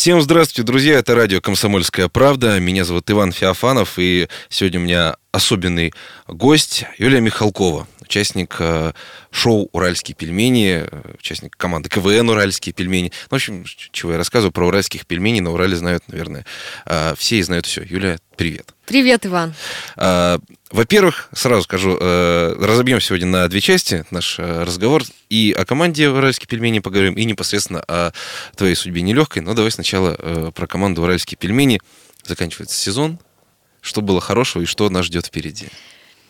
Всем здравствуйте, друзья. Это радио «Комсомольская правда». Меня зовут Иван Феофанов. И сегодня у меня особенный гость Юлия Михалкова, участник э, шоу «Уральские пельмени», э, участник команды КВН «Уральские пельмени». Ну, в общем, чего я рассказываю про уральских пельменей, на Урале знают, наверное, э, все и знают все. Юлия, привет. Привет, Иван. Во-первых, сразу скажу, разобьем сегодня на две части наш разговор. И о команде «Уральские пельмени» поговорим, и непосредственно о твоей судьбе нелегкой. Но давай сначала про команду «Уральские пельмени». Заканчивается сезон, что было хорошего и что нас ждет впереди.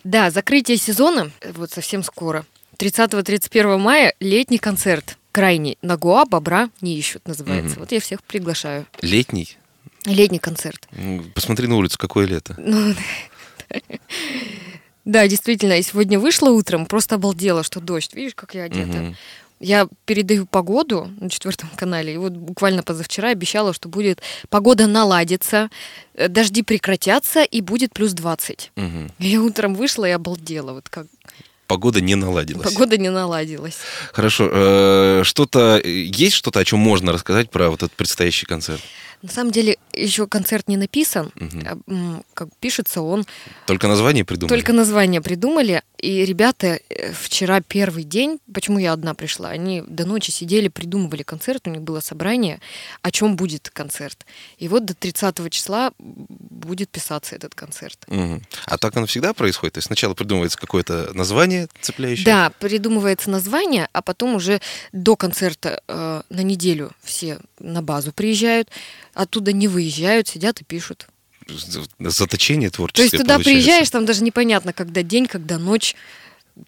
Да, закрытие сезона вот совсем скоро. 30-31 мая летний концерт. Крайний. Нагуа, Бобра не ищут, называется. Угу. Вот я всех приглашаю. Летний? Летний концерт. Посмотри на улицу, какое лето. Ну, да, действительно, я сегодня вышла утром, просто обалдела, что дождь. Видишь, как я одета? Угу. Я передаю погоду на четвертом канале, и вот буквально позавчера обещала, что будет погода наладится, э, дожди прекратятся, и будет плюс 20. Угу. Я утром вышла и обалдела, вот как погода не наладилась. Погода не наладилась. Хорошо. Э, что-то есть что-то, о чем можно рассказать про вот этот предстоящий концерт? На самом деле еще концерт не написан, угу. как пишется он. Только название придумали. Только название придумали, и ребята э, вчера первый день, почему я одна пришла, они до ночи сидели, придумывали концерт, у них было собрание, о чем будет концерт. И вот до 30 числа будет писаться этот концерт. Угу. А так оно всегда происходит? То есть сначала придумывается какое-то название цепляющее? Да, придумывается название, а потом уже до концерта э, на неделю все на базу приезжают, оттуда не выезжают, сидят и пишут. Заточение творческое То есть туда получается. приезжаешь, там даже непонятно, когда день, когда ночь.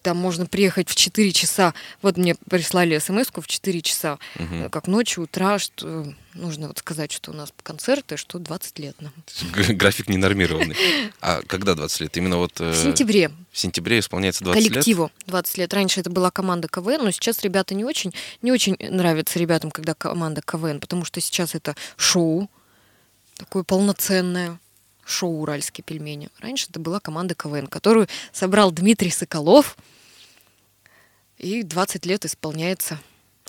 Там можно приехать в 4 часа. Вот мне прислали смс в 4 часа, угу. как ночью, утра, что нужно вот сказать, что у нас концерты, что 20 лет нам. График ненормированный. А когда 20 лет? Именно вот... Э, в сентябре. В сентябре исполняется 20 Коллективу лет? 20 лет. Раньше это была команда КВН, но сейчас ребята не очень, не очень нравится ребятам, когда команда КВН, потому что сейчас это шоу, такое полноценное шоу «Уральские пельмени». Раньше это была команда КВН, которую собрал Дмитрий Соколов, и 20 лет исполняется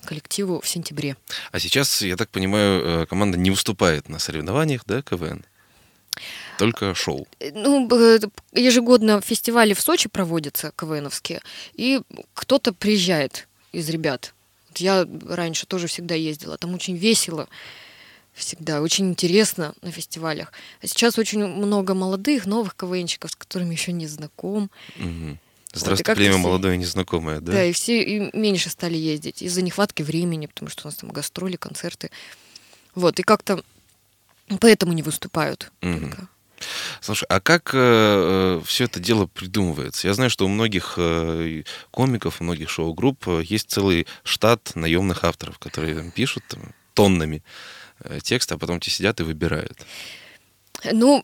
коллективу в сентябре. А сейчас, я так понимаю, э, команда не выступает на соревнованиях, да, КВН? Только шоу. Э, ну, ежегодно фестивали в Сочи проводятся КВНовские, и кто-то приезжает из ребят. Я раньше тоже всегда ездила, там очень весело всегда. Очень интересно на фестивалях. А сейчас очень много молодых, новых КВНщиков, с которыми еще не знаком. Угу. Здравствуйте, вот, племя все... молодое незнакомое, да? Да, и все и меньше стали ездить из-за нехватки времени, потому что у нас там гастроли, концерты. Вот, и как-то поэтому не выступают угу. только. Слушай, а как э, э все это дело придумывается? Я знаю, что у многих э, комиков, у многих шоу-групп э, есть целый штат наемных авторов, которые там, пишут там, тоннами. Э, текст, а потом те сидят и выбирают. Ну,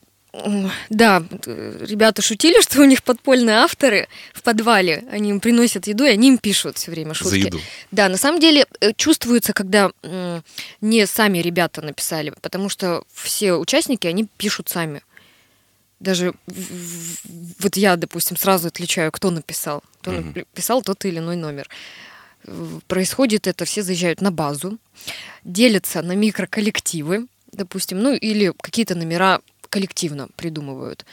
да, ребята шутили, что у них подпольные авторы в подвале. Они им приносят еду, и они им пишут все время шутки. За еду. Да, на самом деле э, чувствуется, когда не сами ребята написали, потому что все участники, они пишут сами. Даже вот я, допустим, сразу отличаю, кто написал. Кто угу. написал тот или иной номер происходит это, все заезжают на базу, делятся на микроколлективы, допустим, ну или какие-то номера коллективно придумывают.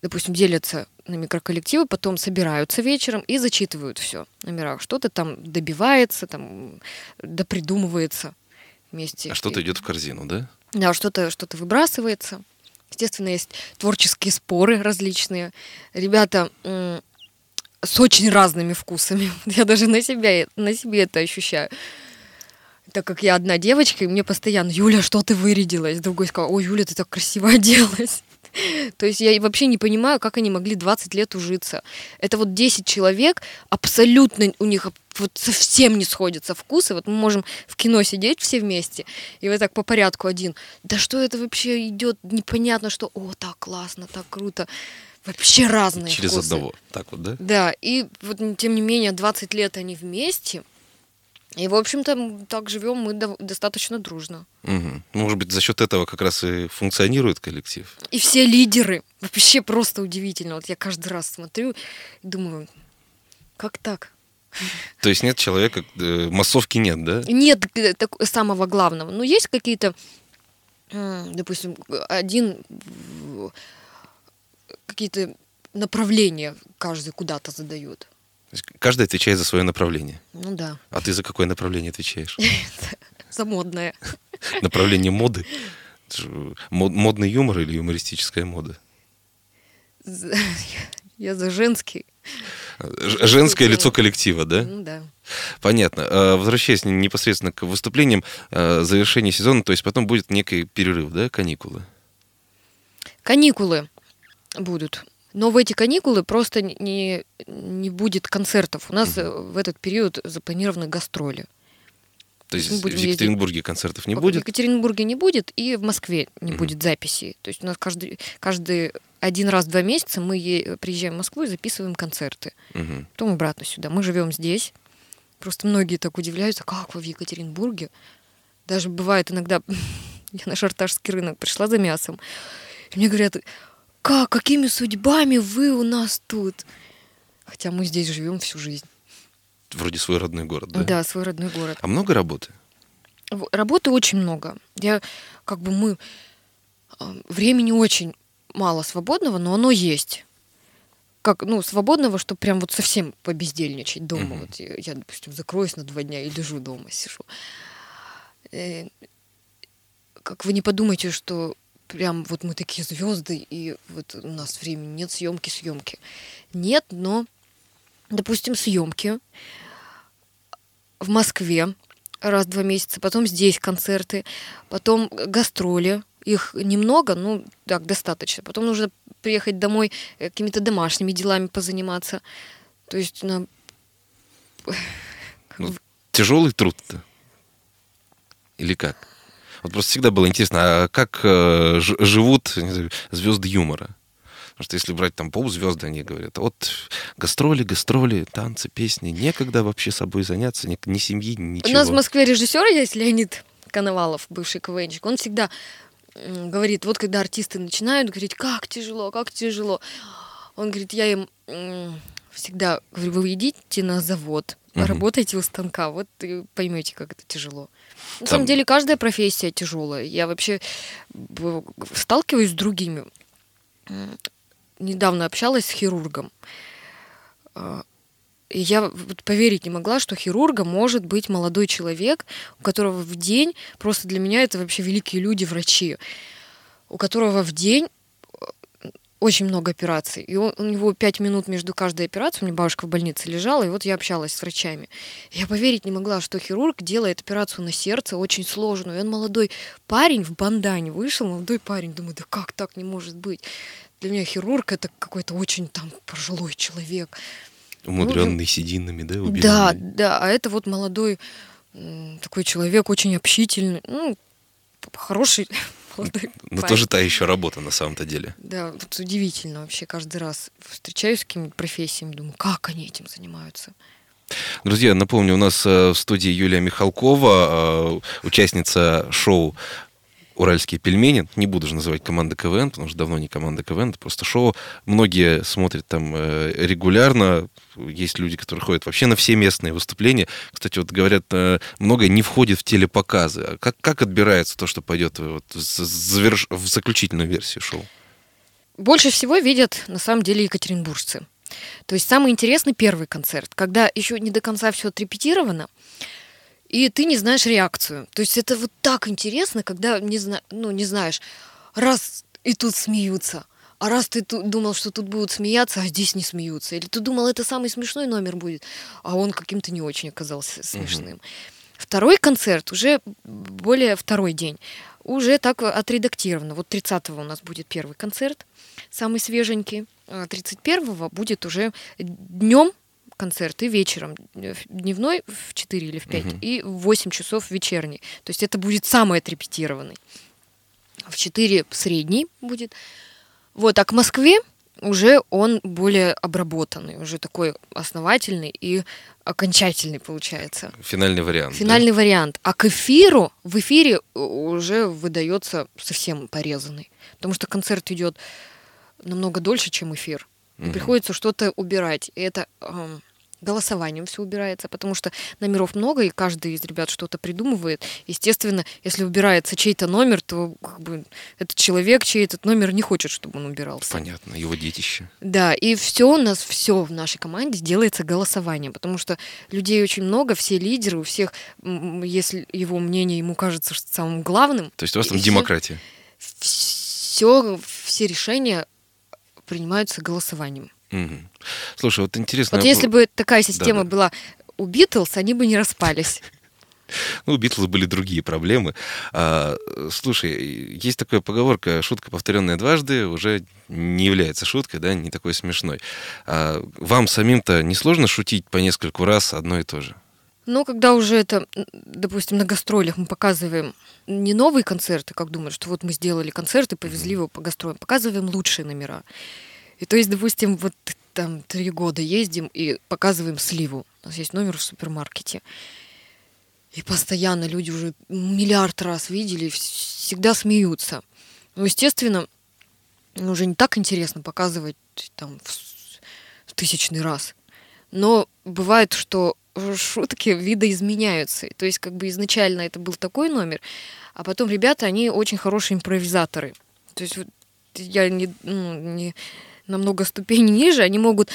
Допустим, делятся на микроколлективы, потом собираются вечером и зачитывают все в номерах. Что-то там добивается, там допридумывается вместе. А что-то идет в корзину, да? Да, что-то что выбрасывается. Естественно, есть творческие споры различные. Ребята с очень разными вкусами. Я даже на себя, на себе это ощущаю. Так как я одна девочка, и мне постоянно, Юля, что ты вырядилась? Другой сказал, ой, Юля, ты так красиво оделась. То есть я вообще не понимаю, как они могли 20 лет ужиться. Это вот 10 человек, абсолютно у них вот совсем не сходятся вкусы. Вот мы можем в кино сидеть все вместе, и вот так по порядку один. Да что это вообще идет? Непонятно, что, о, так классно, так круто вообще разные Через вкусы. одного, так вот, да? Да, и вот тем не менее 20 лет они вместе, и, в общем-то, так живем мы достаточно дружно. Угу. Может быть, за счет этого как раз и функционирует коллектив. И все лидеры. Вообще просто удивительно. Вот я каждый раз смотрю и думаю, как так? То есть нет человека, э, массовки нет, да? Нет э, так, самого главного. Но есть какие-то, допустим, один какие-то направления каждый куда-то задает. То есть каждый отвечает за свое направление. Ну да, А ты за какое направление отвечаешь? замодное. Направление моды? Модный юмор или юмористическая мода? За- Я за женский. Женское лицо коллектива, да? Ну да. Понятно. Э, Возвращаясь непосредственно к выступлениям, э, завершение сезона, то есть потом будет некий перерыв, да, каникулы? Каникулы будут. Но в эти каникулы просто не, не будет концертов. У нас э, в этот период запланированы гастроли. То есть в будем ездить. Екатеринбурге концертов не В будет? Екатеринбурге не будет, и в Москве не Мгм. будет записей. То есть у нас каждый, каждый один раз в два месяца мы е- приезжаем в Москву и записываем концерты. Мгм. Потом обратно сюда. Мы живем здесь. Просто многие так удивляются, как вы в Екатеринбурге? Даже бывает иногда, я на шарташский рынок пришла за мясом, и мне говорят, как, какими судьбами вы у нас тут? Хотя мы здесь живем всю жизнь. Вроде свой родной город, да? Да, свой родной город. А много работы? Работы очень много. Я, как бы мы, а, времени очень мало свободного, но оно есть. Как, ну, свободного, что прям вот совсем побездельничать дома. Мгм. Вот я, я, допустим, закроюсь на два дня и лежу дома, сижу. Э, Как вы не подумайте, что прям вот мы такие звезды, и вот у нас времени нет съемки, съемки. Нет, но, допустим, съемки в Москве раз в два месяца, потом здесь концерты, потом гастроли. Их немного, ну так, достаточно. Потом нужно приехать домой, э, какими-то домашними делами позаниматься. То есть на... Тяжелый труд-то? Или как? Вот просто всегда было интересно, а как э, живут знаю, звезды юмора? Потому что если брать там ползвезды, они говорят, вот гастроли, гастроли, танцы, песни, некогда вообще собой заняться, ни, ни семьи, ничего. У нас в Москве режиссер есть Леонид Коновалов, бывший КВНчик. Он всегда говорит, вот когда артисты начинают говорить, как тяжело, как тяжело. Он говорит, я им всегда говорю, вы идите на завод, работайте у станка, вот и поймете, как это тяжело. На Там- самом деле каждая профессия тяжелая. Я вообще сталкиваюсь с другими. Недавно общалась с хирургом. А, И я поверить не могла, что хирургом может быть молодой человек, у которого в день, просто для меня это вообще великие люди, врачи, у которого в день очень много операций. И он- у него пять минут между каждой операцией. У меня бабушка в больнице лежала, и вот я общалась с врачами. Я поверить не могла, что хирург делает операцию на сердце очень сложную. И он молодой парень в бандане вышел, молодой парень. Думаю, да как так не может быть? Для меня хирург это какой-то очень там пожилой человек. Умудренный сединами, да, Да, убеленный? да, а это вот молодой такой человек, очень общительный, ну, хороший молодой Но парень. тоже та еще работа на самом-то деле. Да, вот удивительно вообще каждый раз встречаюсь с какими-то профессиями, думаю, как они этим занимаются. Друзья, напомню, у нас э, в студии Юлия Михалкова, э, участница шоу «Уральские пельмени». Не буду же называть команда КВН, потому что давно не команда КВН, это просто шоу. Многие смотрят там э, регулярно. Есть люди, которые ходят вообще на все местные выступления. Кстати, вот говорят, э, многое не входит в телепоказы. А как, как отбирается то, что пойдет вот в, заверш- в заключительную версию шоу? Больше всего видят на самом деле екатеринбуржцы. То есть самый интересный первый концерт, когда еще не до конца все отрепетировано, и ты не знаешь реакцию. То есть это вот так интересно, когда не, зна- ну, не знаешь, раз и тут смеются, а раз ты ту- думал, что тут будут смеяться, а здесь не смеются. Или ты думал, это самый смешной номер будет, а он каким-то не очень оказался смешным. Второй концерт уже более второй день. Уже так отредактировано. Вот 30-го у нас будет первый концерт, самый свеженький. А 31-го будет уже днем концерт и вечером. Э, Дневной в 4 или в 5 Мгм. и в 8 часов вечерний. То есть это будет самый отрепетированный. В 4 средний будет. Вот, а к Москве уже он более обработанный, уже такой основательный и окончательный получается. Финальный вариант. да? Финальный вариант. А к эфиру, в эфире уже выдается совсем порезанный. Потому что концерт идет намного дольше, чем эфир. И Мгм. приходится что-то убирать. И это эм, голосованием все убирается, потому что номеров много, и каждый из ребят что-то придумывает. Естественно, если убирается чей-то номер, то как бы, этот человек, чей этот номер не хочет, чтобы он убирался. Понятно, его детище. Да, и все у нас, все в нашей команде делается голосованием, потому что людей очень много, все лидеры, у всех, если его мнение ему кажется самым главным. То есть у вас там демократия? Все, все решения принимаются голосованием. Угу. Слушай, вот интересно. Вот если бы такая система да, да. была у Битлз, они бы не распались. Ну, у Битлз были другие проблемы. А, слушай, есть такая поговорка, шутка, повторенная дважды, уже не является шуткой, да, не такой смешной. А, вам самим-то не сложно шутить по нескольку раз одно и то же? Ну, когда уже это, допустим, на гастролях мы показываем не новые концерты, как думают, что вот мы сделали концерт и повезли его по гастролям, показываем лучшие номера. И то есть, допустим, вот там три года ездим и показываем сливу. У нас есть номер в супермаркете. И постоянно люди уже миллиард раз видели, всегда смеются. Ну, естественно, уже не так интересно показывать там в тысячный раз. Но бывает, что шутки видоизменяются. То есть как бы изначально это был такой номер, а потом ребята, они очень хорошие импровизаторы. То есть вот я не, ну, не намного ступеней ниже, они могут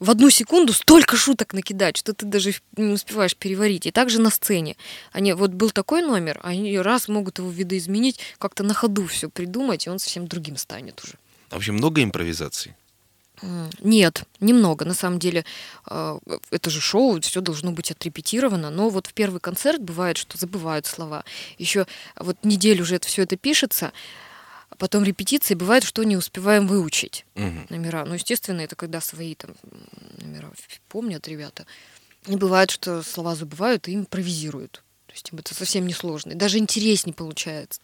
в одну секунду столько шуток накидать, что ты даже не успеваешь переварить. И также на сцене. Они, вот был такой номер, они раз могут его видоизменить, как-то на ходу все придумать, и он совсем другим станет уже. А вообще много импровизаций? Нет, немного. На самом деле, а, это же шоу, все должно быть отрепетировано. Но вот в первый концерт бывает, что забывают слова. Еще вот неделю уже это все это пишется, потом репетиции бывает, что не успеваем выучить угу. номера. Ну, естественно, это когда свои там номера помнят ребята. И бывает, что слова забывают и импровизируют. То есть им это совсем не сложно. И даже интереснее получается.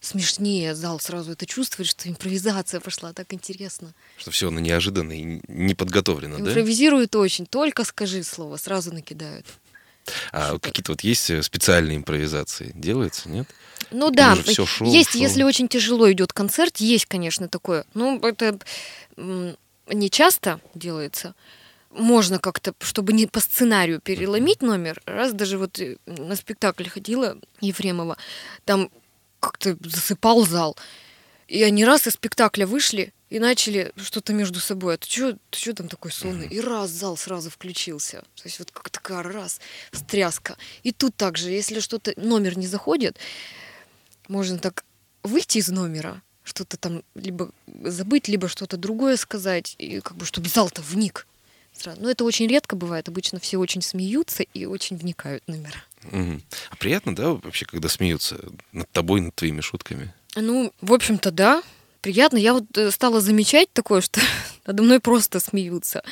Смешнее зал сразу это чувствует, что импровизация пошла, так интересно. Что все оно неожиданно и не подготовлено, да? Импровизируют очень. Только скажи слово, сразу накидают. А какие-то вот есть э, специальные импровизации? Делаются, нет? Ну да, все шоу, есть, шоу. если очень тяжело идет концерт, есть, конечно, такое. Ну, это не часто делается. Можно как-то, чтобы не по сценарию переломить номер. Раз даже вот э, на спектакль ходила Ефремова, там как-то засыпал зал. И они раз из спектакля вышли и начали что-то между собой. А ты что ты чё там такой сонный? И раз зал сразу включился. То есть вот как такая раз, встряска. И тут также, если что-то, номер не заходит, можно так выйти из номера, что-то там либо забыть, либо что-то другое сказать, и как бы чтобы зал-то вник. Но это очень редко бывает. Обычно все очень смеются и очень вникают в номера. Угу. А приятно, да, вообще, когда смеются над тобой, над твоими шутками? Ну, в общем-то, да. Приятно. Я вот э, стала замечать такое, что надо мной просто смеются.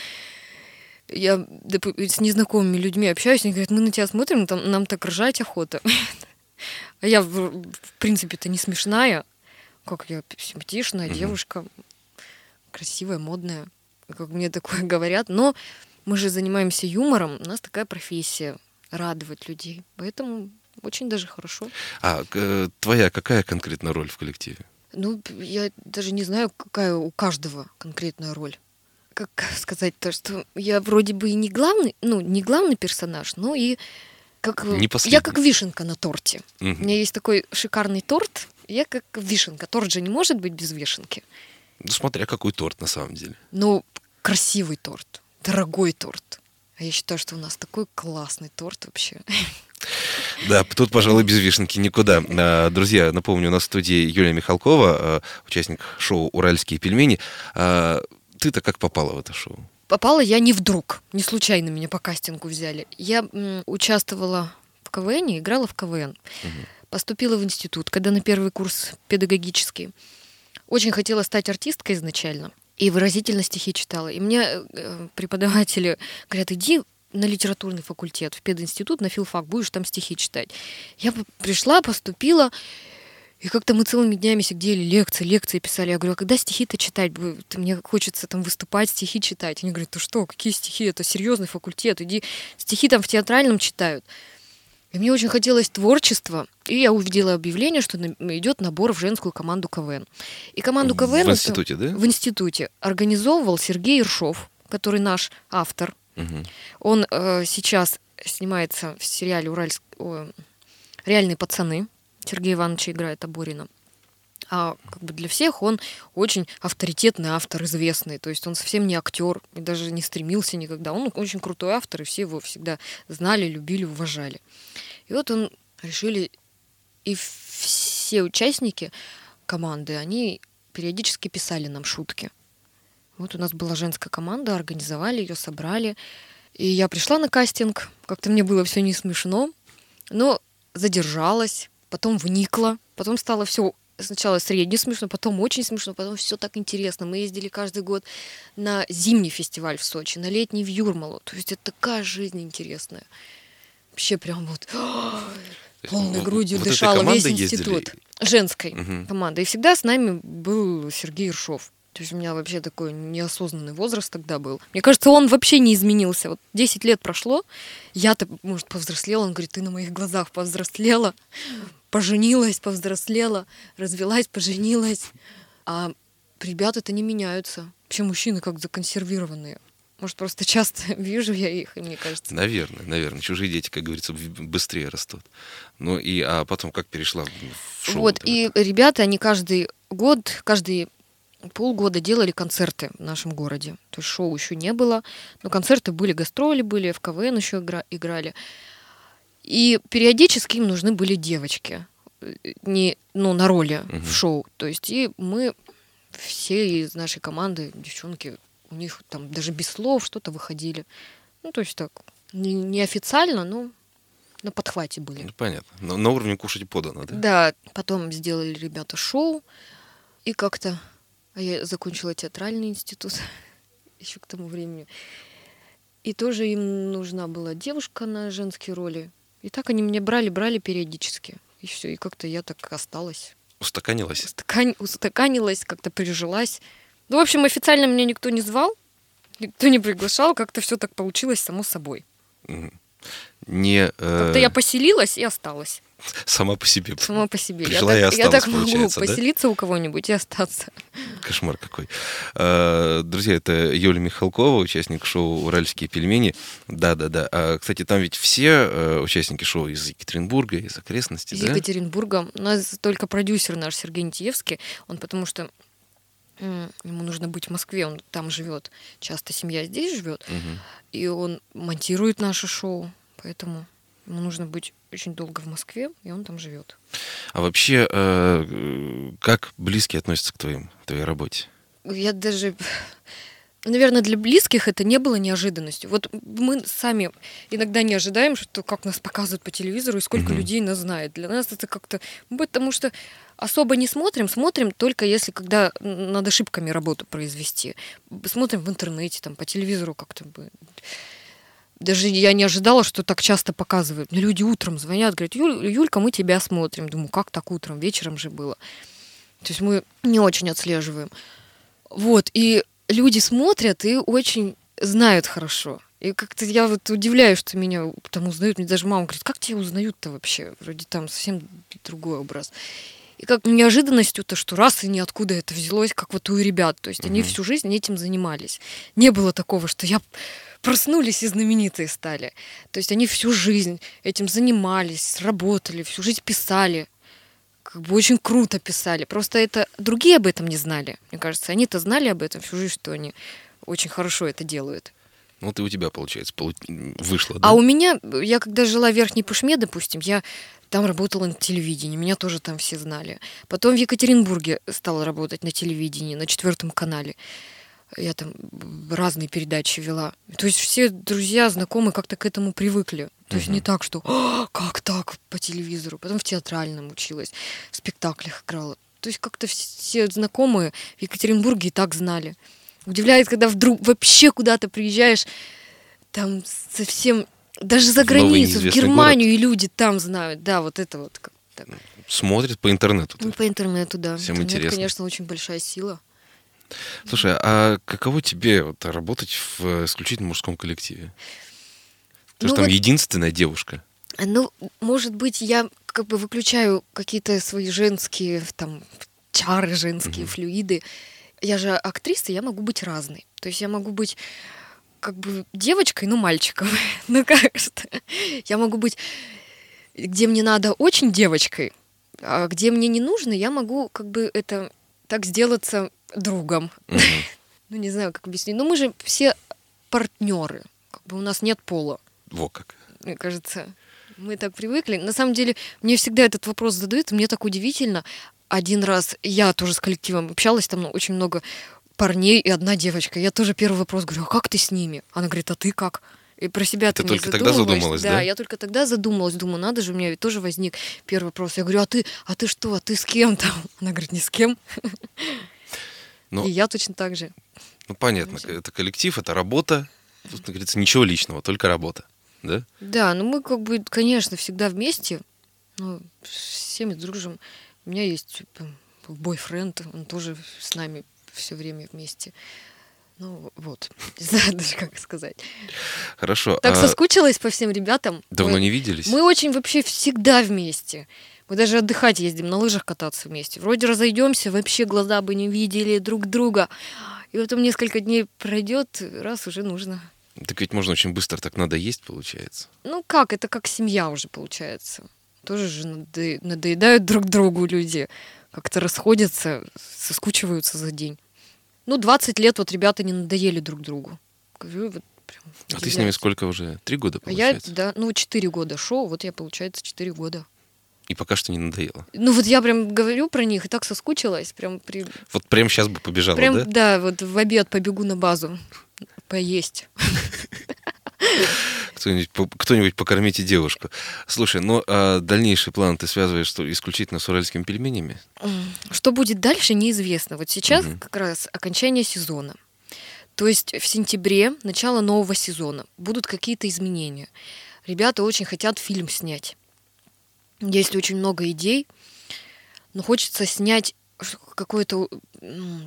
Я с незнакомыми людьми общаюсь, они говорят, мы на тебя смотрим, там, нам так ржать охота. А я, в, в принципе-то, не смешная. Как я симпатичная девушка, красивая, модная. Как мне такое говорят. Но мы же занимаемся юмором, у нас такая профессия радовать людей. Поэтому очень даже хорошо. А э, твоя какая конкретная роль в коллективе? Ну, я даже не знаю, какая у каждого конкретная роль. Как сказать то, что я вроде бы и не главный, ну, не главный персонаж, но и как не я как вишенка на торте. Угу. У меня есть такой шикарный торт, я как вишенка. Торт же не может быть без вишенки. Ну, смотря какой торт на самом деле. Ну, красивый торт, дорогой торт. А я считаю, что у нас такой классный торт вообще. Да, тут, пожалуй, без вишенки никуда. А, друзья, напомню, у нас в студии Юлия Михалкова, а, участник шоу «Уральские пельмени». А, ты-то как попала в это шоу? Попала я не вдруг, не случайно меня по кастингу взяли. Я участвовала в КВН, играла в КВН. Угу. Поступила в институт, когда на первый курс педагогический. Очень хотела стать артисткой изначально. И выразительно стихи читала. И мне э, преподаватели говорят, иди на литературный факультет, в пединститут, на филфак, будешь там стихи читать. Я пришла, поступила, и как-то мы целыми днями сидели, лекции, лекции писали. Я говорю, а когда стихи-то читать? Мне хочется там выступать, стихи читать. Они говорят, ты что, какие стихи? Это серьезный факультет, иди. Стихи там в театральном читают. И мне очень хотелось творчества, и я увидела объявление, что идет набор в женскую команду КВН. И команду КВН... В институте, да? В институте. Организовывал Сергей Иршов, который наш автор Мгм. Он э, сейчас снимается в сериале Уральск... о, «Реальные пацаны». Сергей Иванович играет Аборина. А как бы для всех он очень авторитетный автор, известный. То есть он совсем не актер и даже не стремился никогда. Он очень крутой автор, и все его всегда знали, любили, уважали. И вот он решили, и все участники команды, они периодически писали нам шутки. Вот у нас была женская команда, организовали ее, собрали. И я пришла на кастинг, как-то мне было все не смешно, но задержалась, потом вникла, потом стало все сначала средне смешно, потом очень смешно, потом все так интересно. Мы ездили каждый год на зимний фестиваль в Сочи, на летний в Юрмалу. То есть это такая жизнь интересная. Вообще прям вот полной Вот- грудью вот дышала весь командой ездили? институт. Женской Мгм. командой. И всегда с нами был Сергей Иршов. То есть у меня вообще такой неосознанный возраст тогда был. Мне кажется, он вообще не изменился. Вот 10 лет прошло, я-то, может, повзрослела. Он говорит, ты на моих глазах повзрослела, поженилась, повзрослела, развелась, поженилась. А ребята-то не меняются. Вообще мужчины как законсервированные. Может, просто часто вижу я их, и мне кажется. Наверное, наверное. Чужие дети, как говорится, быстрее растут. Ну и а потом как перешла в шоу? Вот, это и ребята, они каждый год, каждый полгода делали концерты в нашем городе. То есть шоу еще не было, но концерты были, гастроли были, в КВН еще игра- играли. И периодически им нужны были девочки, э, не, ну, на роли Мгм. в шоу. То есть и мы, все из нашей команды, девчонки, у них там даже без слов что-то выходили. Ну, то есть так, не- неофициально, но на подхвате были. Ну, понятно. Но на уровне кушать подано, да? Да, потом сделали ребята шоу, и как-то... А я закончила театральный институт еще к тому времени. И тоже им нужна была девушка на женские роли. И так они меня брали, брали периодически. И все, и как-то я так осталась. Устаканилась. Устакань- устаканилась, как-то прижилась. Ну, в общем, официально меня никто не звал, никто не приглашал, как-то все так получилось само собой. Мгм. Не э, Как-то я поселилась и осталась. сама по себе. Сама по себе. Пришла и я, так, я осталась, так могу да? поселиться у кого-нибудь и остаться. Кошмар какой. Э, Друзья, это Юлия Михалкова, участник шоу «Уральские пельмени». Да-да-да. А, Кстати, там ведь все э, участники шоу из Екатеринбурга, из окрестностей, Из да? Екатеринбурга. У нас только продюсер наш Сергей Нитиевский. Он потому что ему нужно быть в Москве, он там живет. Часто семья здесь живет. Мгм. И он монтирует наше шоу. Поэтому ему нужно быть очень долго в Москве, и он там живет. А вообще, э, э, как близкие относятся к твоим, твоей работе? Я даже... Наверное, для близких это не было неожиданностью. Вот мы сами иногда не ожидаем, что как нас показывают по телевизору и сколько Мгм. людей нас знает. Для нас это как-то... Потому что особо не смотрим, смотрим только если когда над ошибками работу произвести. Смотрим в интернете, там, по телевизору как-то бы. Даже я не ожидала, что так часто показывают. Мне люди утром звонят, говорят, Юль, Юлька, мы тебя смотрим. Думаю, как так утром? Вечером же было. То есть мы не очень отслеживаем. Вот, и люди смотрят и очень знают хорошо. И как-то я вот удивляюсь, что меня там узнают. Мне даже мама говорит, как тебя узнают-то вообще? Вроде там совсем другой образ. И как неожиданностью-то, что раз и ниоткуда это взялось, как вот у ребят. То есть они Мгм. всю жизнь этим занимались. Не было такого, что я проснулись и знаменитые стали. То есть они всю жизнь этим занимались, работали, всю жизнь писали. Как бы очень круто писали. Просто это другие об этом не знали. Мне кажется, они-то знали об этом всю жизнь, что они очень хорошо это делают. Ну, вот и у тебя, получается, полу- вышло, да? А у меня, я когда жила в Верхней Пушме, допустим, я там работала на телевидении, меня тоже там все знали. Потом в Екатеринбурге стала работать на телевидении, на четвертом канале. Я там разные передачи вела. То есть все друзья, знакомые как-то к этому привыкли. То есть не так, что «А, как так по телевизору. Потом в театральном училась, в спектаклях играла. То есть как-то все знакомые в Екатеринбурге и так знали. Удивляет, когда вдруг вообще куда-то приезжаешь, там совсем даже за границу, в Германию, и люди там знают. Да, вот это вот как так. Смотрят по интернету. Ну, по интернету, да. Всем Интернет, интересно. конечно, очень большая сила. Слушай, а каково тебе вот работать в исключительно мужском коллективе? Же Ну там вот- единственная девушка. Ну, может быть, я как бы выключаю какие-то свои женские там чары, женские Мгм. флюиды. Я же актриса, я могу быть разной. То есть я могу быть как бы девочкой, но мальчиком. ну как что? Я могу быть, где мне надо, очень девочкой, а где мне не нужно, я могу как бы это так сделаться другом. ну не знаю, как объяснить. Но мы же все партнеры. Как бы у нас нет пола. Во как. Мне кажется, мы так привыкли. На самом деле, мне всегда этот вопрос задают, мне так удивительно. Один раз я тоже с коллективом общалась, там очень много парней и одна девочка. Я тоже первый вопрос говорю, а как ты с ними? Она говорит, а ты как? И про себя ты только тогда задумалась, да? Да, я только тогда задумалась, думаю, надо же, у меня ведь тоже возник первый вопрос. Я говорю, а ты, а ты что, а ты с кем там? Она говорит, ни с кем. Ну, и я точно так же. Ну, понятно, это коллектив, это работа. Тут, как говорится, ничего личного, только работа, да? Да, ну мы как бы, конечно, всегда вместе, ну, всеми дружим. У меня есть типа, бойфренд, он тоже с нами все время вместе. Ну, вот. Не знаю даже, как сказать. Хорошо. Так а... соскучилась по всем ребятам. Давно мы, не виделись? Мы очень вообще всегда вместе. Мы даже отдыхать ездим, на лыжах кататься вместе. Вроде разойдемся, вообще глаза бы не видели друг друга. И потом несколько дней пройдет, раз уже нужно. Так ведь можно очень быстро так надо есть, получается. Ну как, это как семья уже получается. Тоже же надоедают друг другу люди. Как-то расходятся, соскучиваются за день. Ну, 20 лет вот ребята не надоели друг другу. Говорю, вот прям а ты с ними сколько уже? Три года, получается? А я, да, ну, четыре года шоу, вот я, получается, четыре года. И пока что не надоело. Ну вот я прям говорю про них и так соскучилась. Прям при... Вот прям сейчас бы побежала, прям, да? Да, вот в обед побегу на базу поесть. Кто-нибудь, кто-нибудь покормите девушку. Слушай, ну а дальнейший план ты связываешь что, исключительно с уральскими пельменями? Что будет дальше, неизвестно. Вот сейчас угу. как раз окончание сезона. То есть в сентябре, начало нового сезона, будут какие-то изменения. Ребята очень хотят фильм снять. Есть очень много идей, но хочется снять какое-то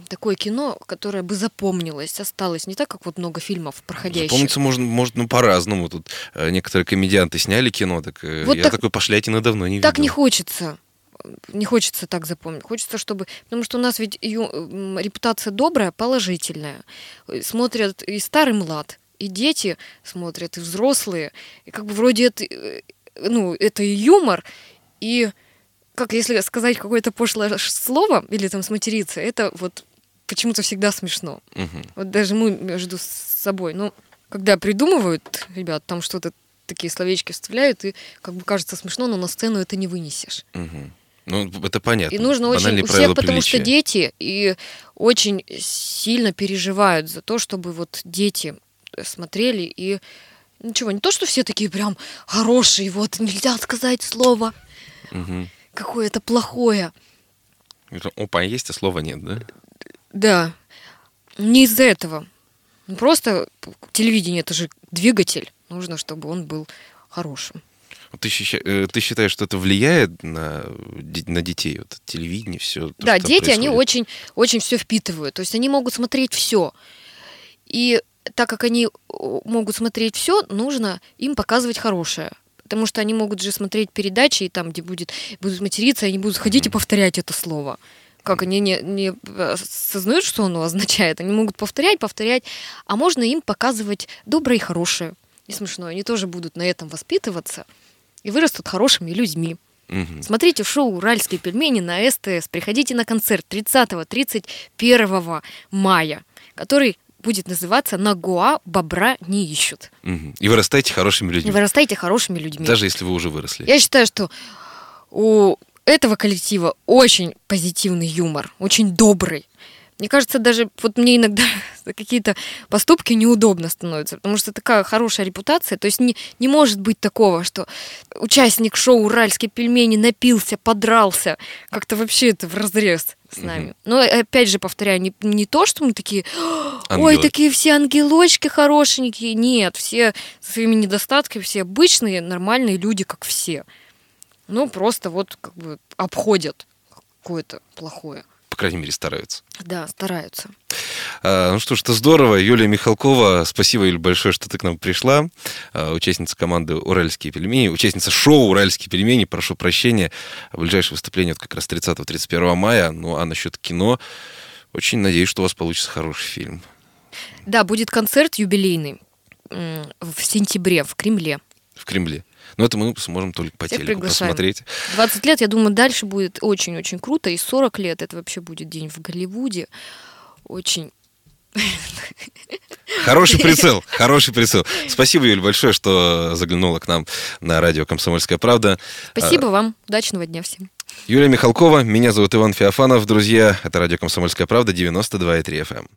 такое кино, которое бы запомнилось, осталось. Не так, как вот много фильмов проходящих. Запомниться можно, может, ну, по-разному. Тут э, некоторые комедианты сняли кино, так э, вот я так, такой пошлятины давно не так видел. Так не хочется. Не хочется так запомнить. Хочется, чтобы... Потому что у нас ведь ю... репутация добрая, положительная. Смотрят и старый млад, и дети смотрят, и взрослые. И как бы вроде это, э, ну, это и юмор, и как если сказать какое-то пошлое слово или там сматериться, это вот почему-то всегда смешно. Угу. Вот даже мы между собой, ну, когда придумывают, ребят, там что-то такие словечки вставляют, и как бы кажется смешно, но на сцену это не вынесешь. Угу. Ну, это понятно. И нужно очень у всех, потому что дети и очень сильно переживают за то, чтобы вот дети смотрели и ничего, не то, что все такие прям хорошие, вот нельзя сказать слово. Угу какое-то плохое. Опа, есть, а слова нет, да? Да. Не из-за этого. Ну, просто телевидение это же двигатель. Нужно, чтобы он был хорошим. Ты, э, ты считаешь, что это влияет на, на детей, вот, телевидение, все? Да, дети, происходит? они очень, очень все впитывают. То есть они могут смотреть все. И так как они могут смотреть все, нужно им показывать хорошее. Потому что они могут же смотреть передачи, и там, где будет, будут материться, они будут ходить и повторять это слово. Как они не, не осознают, что оно означает, они могут повторять, повторять, а можно им показывать доброе и хорошее. И смешное. Они тоже будут на этом воспитываться и вырастут хорошими людьми. Угу. Смотрите шоу «Уральские пельмени» на СТС. Приходите на концерт 30-31 мая, который будет называться «На бобра не ищут». Угу. И вырастайте хорошими людьми. И вырастайте хорошими людьми. Даже если вы уже выросли. Я считаю, что у этого коллектива очень позитивный юмор, очень добрый. Мне кажется, даже вот мне иногда какие-то поступки неудобно становятся, потому что такая хорошая репутация. То есть не, не может быть такого, что участник шоу «Уральские пельмени» напился, подрался. Как-то вообще это в разрез с нами. Угу. Но опять же, повторяю, не, не то, что мы такие, ой, такие все ангелочки хорошенькие. Нет, все со своими недостатками, все обычные, нормальные люди, как все. Ну, просто вот как бы обходят какое-то плохое крайней мере, стараются. Да, стараются. А, ну что ж, это здорово. Юлия Михалкова, спасибо, Юль, большое, что ты к нам пришла. А, участница команды «Уральские пельмени», участница шоу «Уральские пельмени». Прошу прощения. Ближайшее выступление вот как раз 30-31 мая. Ну а насчет кино, очень надеюсь, что у вас получится хороший фильм. Да, будет концерт юбилейный. в сентябре в Кремле. В Кремле. Но это мы сможем только по Всех телеку приглашаем. посмотреть. 20 лет, я думаю, дальше будет очень-очень круто. И 40 лет это вообще будет день в Голливуде. Очень Хороший прицел, хороший прицел. Спасибо, Юль, большое, что заглянула к нам на радио «Комсомольская правда». спасибо вам. Удачного дня всем. Юлия Михалкова, меня зовут Иван Феофанов. Друзья, это радио «Комсомольская правда», 92,3 FM.